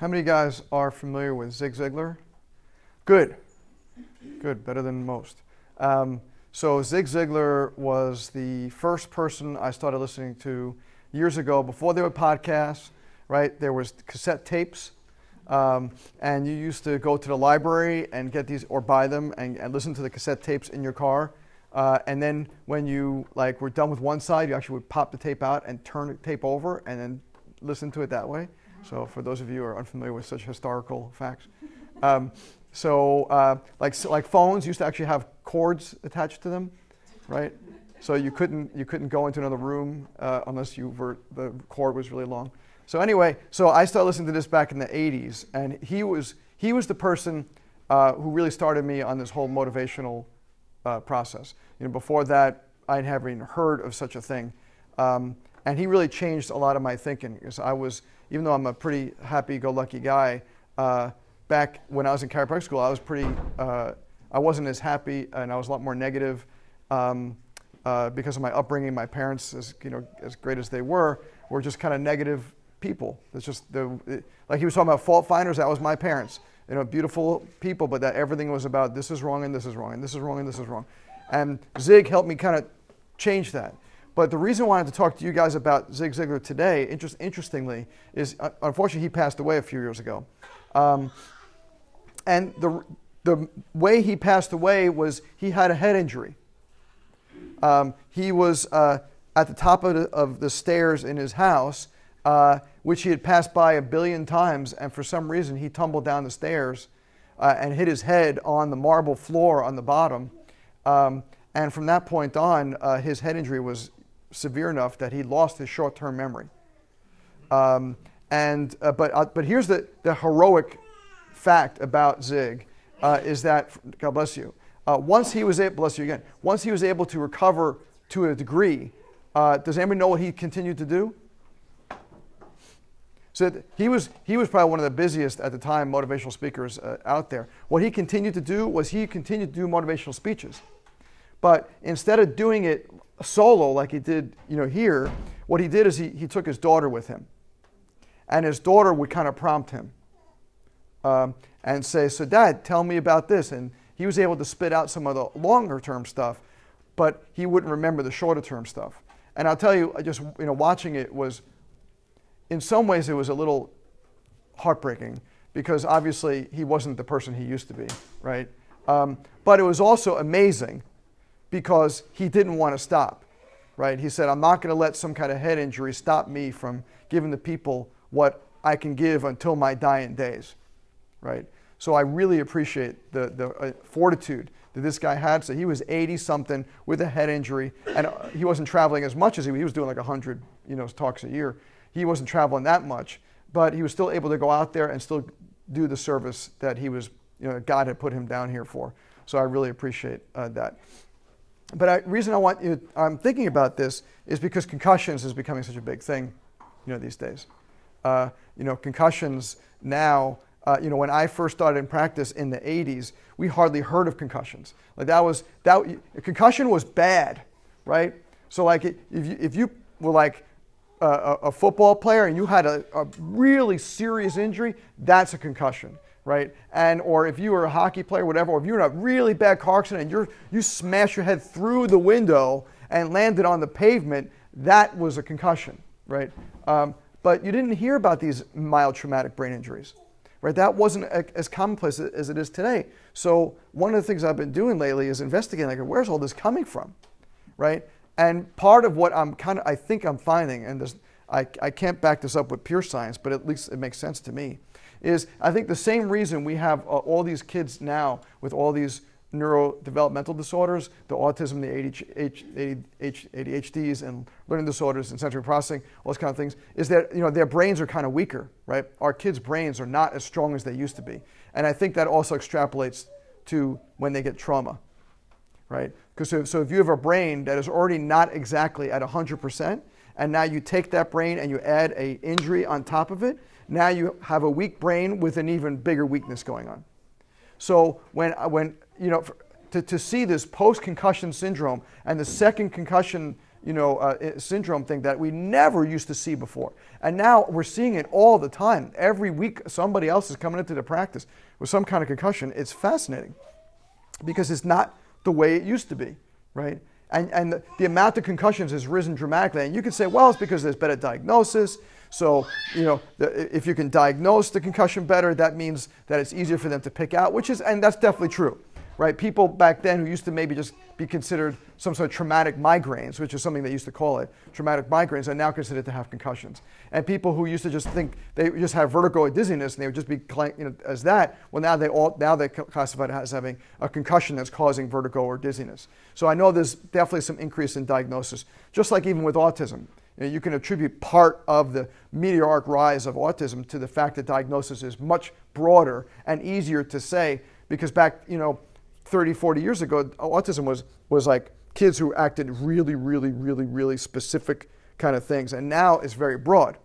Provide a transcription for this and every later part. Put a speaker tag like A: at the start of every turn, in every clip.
A: How many guys are familiar with Zig Ziglar? Good. Good, better than most. Um, so, Zig Ziglar was the first person I started listening to years ago before there were podcasts, right? There was cassette tapes. Um, and you used to go to the library and get these or buy them and, and listen to the cassette tapes in your car. Uh, and then when you like were done with one side, you actually would pop the tape out and turn the tape over and then listen to it that way. So for those of you who are unfamiliar with such historical facts. Um, so uh, like, like phones used to actually have cords attached to them, right? So you couldn't, you couldn't go into another room uh, unless you were, the cord was really long. So anyway, so I started listening to this back in the 80s, and he was, he was the person uh, who really started me on this whole motivational uh, process. You know, before that, I had never even heard of such a thing. Um, and he really changed a lot of my thinking because I was, even though I'm a pretty happy-go-lucky guy, uh, back when I was in chiropractic school, I was pretty, uh, I wasn't as happy and I was a lot more negative um, uh, because of my upbringing. My parents, as you know, as great as they were, were just kind of negative people. It's just the, it, like he was talking about fault finders. That was my parents. You know, beautiful people, but that everything was about this is wrong and this is wrong and this is wrong and this is wrong. And Zig helped me kind of change that. But the reason why I wanted to talk to you guys about Zig Ziglar today, interest, interestingly, is uh, unfortunately he passed away a few years ago. Um, and the, the way he passed away was he had a head injury. Um, he was uh, at the top of the, of the, stairs in his house, uh, which he had passed by a billion times, and for some reason he tumbled down the stairs uh, and hit his head on the marble floor on the bottom. Um, and from that point on, uh, his head injury was severe enough that he lost his short term memory. Um, and, uh, but, uh, but here's the, the heroic fact about Zig uh, is that, God bless you, uh, once he was able, bless you again, once he was able to recover to a degree, uh, does anybody know what he continued to do? So he was, he was probably one of the busiest at the time motivational speakers uh, out there. What he continued to do was he continued to do motivational speeches. But instead of doing it solo like he did you know, here, what he did is he, he took his daughter with him. And his daughter would kind of prompt him um, and say, So, Dad, tell me about this. And he was able to spit out some of the longer term stuff, but he wouldn't remember the shorter term stuff. And I'll tell you, just you know, watching it was, in some ways, it was a little heartbreaking because obviously he wasn't the person he used to be, right? Um, but it was also amazing because he didn't want to stop, right? He said, I'm not going to let some kind of head injury stop me from giving the people what I can give until my dying days right? So I really appreciate the, the uh, fortitude that this guy had. So he was 80 something with a head injury, and uh, he wasn't traveling as much as he, he was doing like 100 you know, talks a year. He wasn't traveling that much, but he was still able to go out there and still do the service that he was, you know, God had put him down here for. So I really appreciate uh, that. But the reason I want you, I'm thinking about this is because concussions is becoming such a big thing, you know, these days. Uh, you know, concussions now uh, you know, when I first started in practice in the 80s, we hardly heard of concussions. Like that was, that, concussion was bad, right? So like if you, if you were like a, a football player and you had a, a really serious injury, that's a concussion right? And or if you were a hockey player, whatever, or if you're in a really bad car accident and you're you smash your head through the window and landed on the pavement, that was a concussion, right? Um, but you didn't hear about these mild traumatic brain injuries right? That wasn't as commonplace as it is today. So one of the things I've been doing lately is investigating, like, where's all this coming from, right? And part of what I'm kind of, I think I'm finding, and this, I, I can't back this up with pure science, but at least it makes sense to me, is I think the same reason we have uh, all these kids now with all these neurodevelopmental disorders, the autism, the ADHDs, and learning disorders and sensory processing, all those kind of things, is that you know their brains are kind of weaker, right? Our kids' brains are not as strong as they used to be, and I think that also extrapolates to when they get trauma, right? Because so, so if you have a brain that is already not exactly at 100%, and now you take that brain and you add a injury on top of it, now you have a weak brain with an even bigger weakness going on. So when, when you know, to, to see this post concussion syndrome and the second concussion you know, uh, syndrome thing that we never used to see before. And now we're seeing it all the time. Every week, somebody else is coming into the practice with some kind of concussion. It's fascinating because it's not the way it used to be, right? And, and the, the amount of concussions has risen dramatically. And you could say, well, it's because there's better diagnosis. So, you know, the, if you can diagnose the concussion better, that means that it's easier for them to pick out, which is, and that's definitely true right? People back then who used to maybe just be considered some sort of traumatic migraines, which is something they used to call it, traumatic migraines, are now considered to have concussions. And people who used to just think they just have vertigo or dizziness and they would just be you know, as that, well now they all now they classify it as having a concussion that's causing vertigo or dizziness. So I know there's definitely some increase in diagnosis, just like even with autism. You, know, you can attribute part of the meteoric rise of autism to the fact that diagnosis is much broader and easier to say because back, you know, 30, 40 years ago, autism was, was like kids who acted really, really, really, really specific kind of things. And now it's very broad,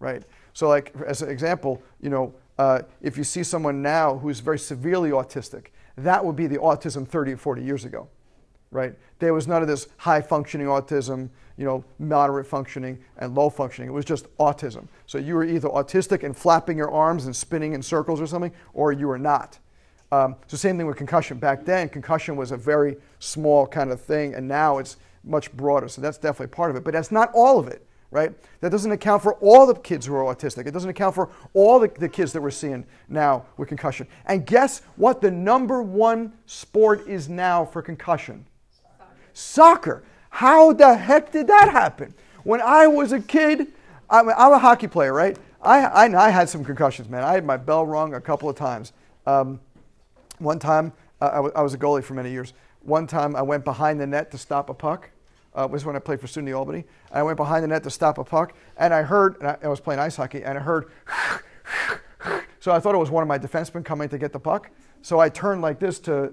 A: right? So, like, as an example, you know, uh, if you see someone now who's very severely autistic, that would be the autism 30 or 40 years ago, right? There was none of this high functioning autism, you know, moderate functioning and low functioning. It was just autism. So you were either autistic and flapping your arms and spinning in circles or something, or you were not. Um, so same thing with concussion. Back then, concussion was a very small kind of thing, and now it's much broader. So that's definitely part of it. But that's not all of it, right? That doesn't account for all the kids who are autistic. It doesn't account for all the, the kids that we're seeing now with concussion. And guess what the number one sport is now for concussion? Soccer. How the heck did that happen? When I was a kid, I'm, I'm a hockey player, right? I, I, I, had some concussions, man. I had my bell rung a couple of times. Um, one time, uh, I, w- I was a goalie for many years. One time, I went behind the net to stop a puck. Uh, was when I played for SUNY Albany. I went behind the net to stop a puck, and I heard, and I, I was playing ice hockey, and I heard, so I thought it was one of my defensemen coming to get the puck. So I turned like this to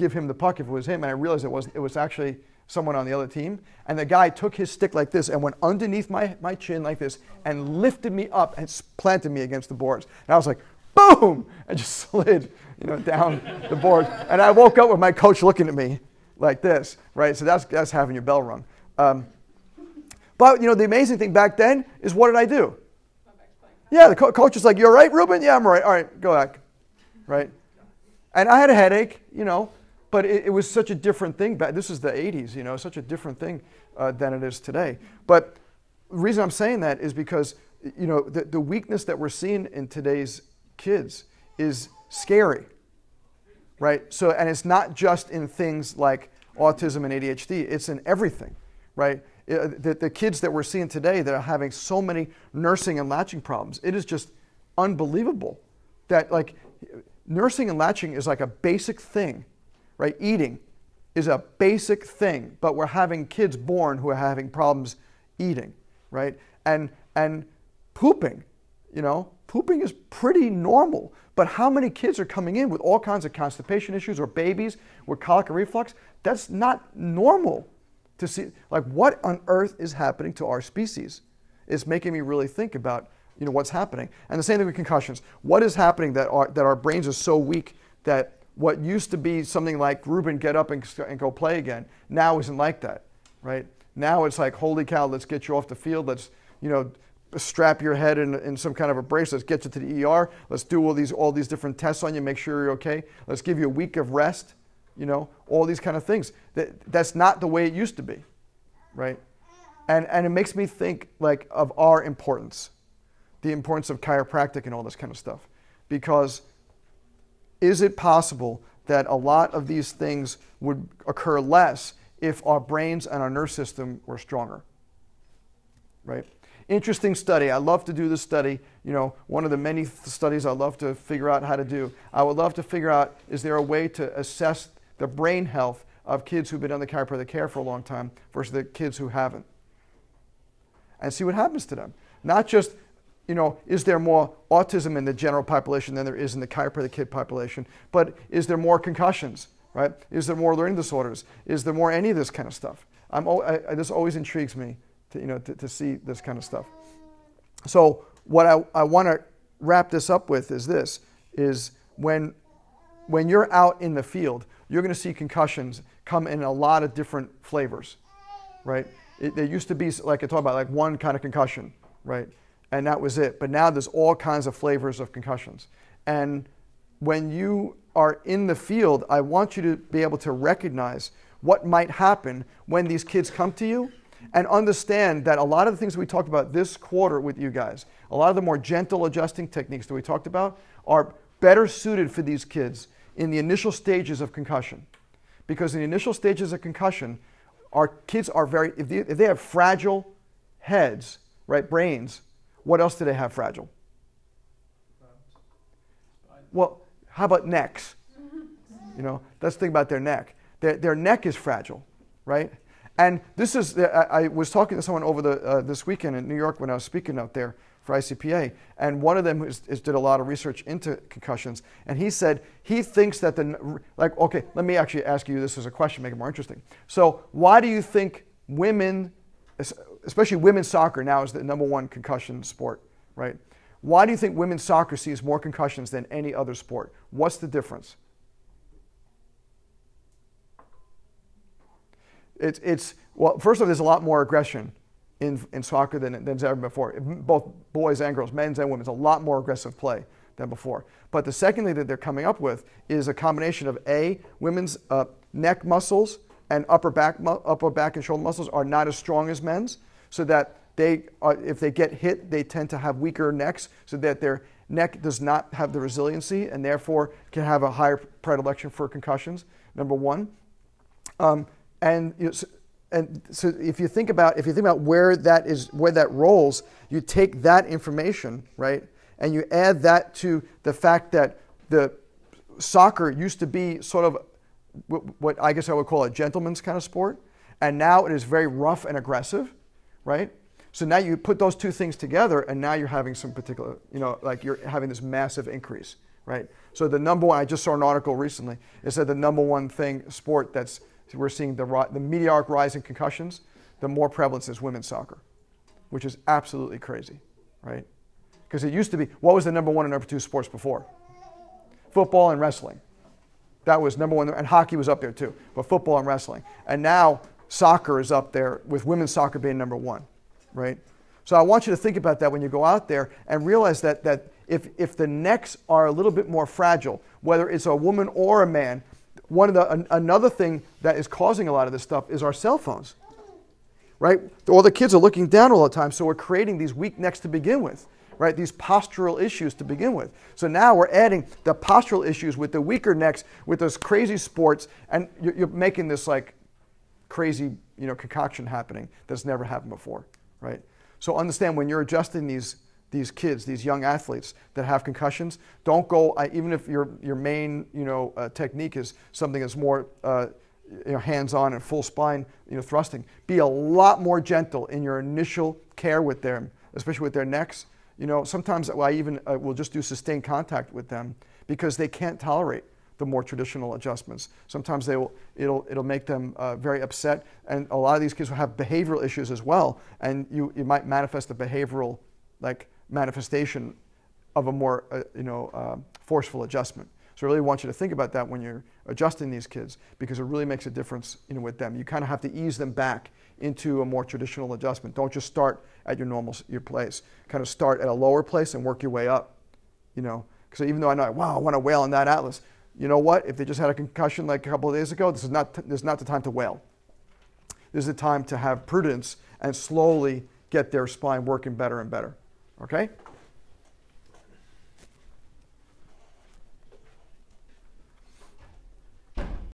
A: give him the puck if it was him, and I realized it was it was actually someone on the other team. And the guy took his stick like this and went underneath my, my chin like this and lifted me up and planted me against the boards. And I was like, boom, and just slid, you know, down the board. And I woke up with my coach looking at me like this, right? So that's, that's having your bell rung. Um, but, you know, the amazing thing back then is what did I do? Yeah, the co- coach was like, You're right, Ruben? Yeah, I'm right. All right, go back. Right? And I had a headache, you know, but it, it was such a different thing. Back, this is the 80s, you know, such a different thing uh, than it is today. But the reason I'm saying that is because, you know, the, the weakness that we're seeing in today's kids is scary, right? So, and it's not just in things like autism and ADHD, it's in everything, right? the, the kids that we're seeing today that are having so many nursing and latching problems, it is just unbelievable that, like, nursing and latching is like a basic thing, right? Eating is a basic thing, but we're having kids born who are having problems eating, right? And, and pooping, you know, pooping is pretty normal. But how many kids are coming in with all kinds of constipation issues or babies with colic and reflux? That's not normal to see. Like, what on earth is happening to our species? It's making me really think about you know, what's happening. And the same thing with concussions. What is happening that our, that our brains are so weak that what used to be something like Ruben, get up and, and go play again, now isn't like that, right? Now it's like, holy cow, let's get you off the field. Let's, you know, strap your head in, in some kind of a brace. Let's get you to the ER. Let's do all these all these different tests on you, make sure you're okay. Let's give you a week of rest. You know, all these kind of things. That that's not the way it used to be, right? And and it makes me think like of our importance, the importance of chiropractic and all this kind of stuff, because is it possible that a lot of these things would occur less if our brains and our nerve system were stronger, right? interesting study. I love to do this study. You know, one of the many th- studies I love to figure out how to do. I would love to figure out is there a way to assess the brain health of kids who've been under chiropractic care for a long time versus the kids who haven't, and see what happens to them. Not just you know, is there more autism in the general population than there is in the chiropractic kid population? But is there more concussions, right? Is there more learning disorders? Is there more any of this kind of stuff? I'm, I, I, this always intrigues me to, you know, to, to see this kind of stuff. So what I, I want to wrap this up with is this, is when, when you're out in the field, you're going to see concussions come in a lot of different flavors, right? it, there used to be like I talk about like one kind of concussion, right? And that was it. But now there's all kinds of flavors of concussions. And when you are in the field, I want you to be able to recognize what might happen when these kids come to you and understand that a lot of the things we talked about this quarter with you guys, a lot of the more gentle adjusting techniques that we talked about are better suited for these kids in the initial stages of concussion. Because in the initial stages of concussion, our kids are very, if they, if they have fragile heads, right, brains, what else do they have fragile? Well, how about necks? You know, let's think about their neck. Their, their neck is fragile, right? And this is, I, was talking to someone over the, uh, this weekend in New York when I was speaking out there for ICPA, and one of them is, is did a lot of research into concussions, and he said he thinks that the, like, okay, let me actually ask you this as a question, make it more interesting. So, why do you think women, especially women's soccer now is the number one concussion sport, right? Why do you think women's soccer sees more concussions than any other sport? What's the difference? It's, it's well, first of all, there's a lot more aggression in, in soccer than, than ever before. Both boys and girls, men's and women's, a lot more aggressive play than before. But the second thing that they're coming up with is a combination of A, women's uh, neck muscles and upper back, upper back and shoulder muscles are not as strong as men's, so that they, are, if they get hit, they tend to have weaker necks, so that their neck does not have the resiliency and therefore can have a higher predilection for concussions, number one. Um, and you know, so, and so if you think about if you think about where that is where that rolls, you take that information, right, and you add that to the fact that the soccer used to be sort of what I guess I would call a gentleman's kind of sport, and now it is very rough and aggressive, right? So now you put those two things together, and now you're having some particular, you know, like you're having this massive increase, right? So the number one, I just saw an article recently. It said the number one thing sport that's we're seeing the, the meteoric rise in concussions, the more prevalence is women's soccer, which is absolutely crazy, right? Because it used to be, what was the number one and number two sports before? Football and wrestling. That was number one, and hockey was up there too, but football and wrestling. And now soccer is up there with women's soccer being number one, right? So I want you to think about that when you go out there and realize that, that if, if the necks are a little bit more fragile, whether it's a woman or a man, one of the an, another thing that is causing a lot of this stuff is our cell phones right? All the kids are looking down all the time so we're creating these weak necks to begin with right? These postural issues to begin with. So now we're adding the postural issues with the weaker necks with those crazy sports and you're, you're making this like crazy you know concoction happening that's never happened before right so understand when you're adjusting these these kids, these young athletes that have concussions. Don't go, even if your, your main you know, uh, technique is something that's more uh, you know, hands-on and full spine you know, thrusting, be a lot more gentle in your initial care with them, especially with their necks. You know, sometimes I even uh, will just do sustained contact with them because they can't tolerate the more traditional adjustments. Sometimes they will, it'll, it'll make them uh, very upset, and a lot of these kids will have behavioral issues as well, and you, you might manifest a behavioral like manifestation of a more uh, you know, uh, forceful adjustment. So I really want you to think about that when you're adjusting these kids because it really makes a difference you know, with them. You kind of have to ease them back into a more traditional adjustment. Don't just start at your normal your place. Kind of start at a lower place and work your way up. You know, because even though I know, wow, I want to whale on that atlas. You know what? If they just had a concussion like a couple of days ago, this is not this is not the time to wail. This is the time to have prudence and slowly get their spine working better and better. Okay?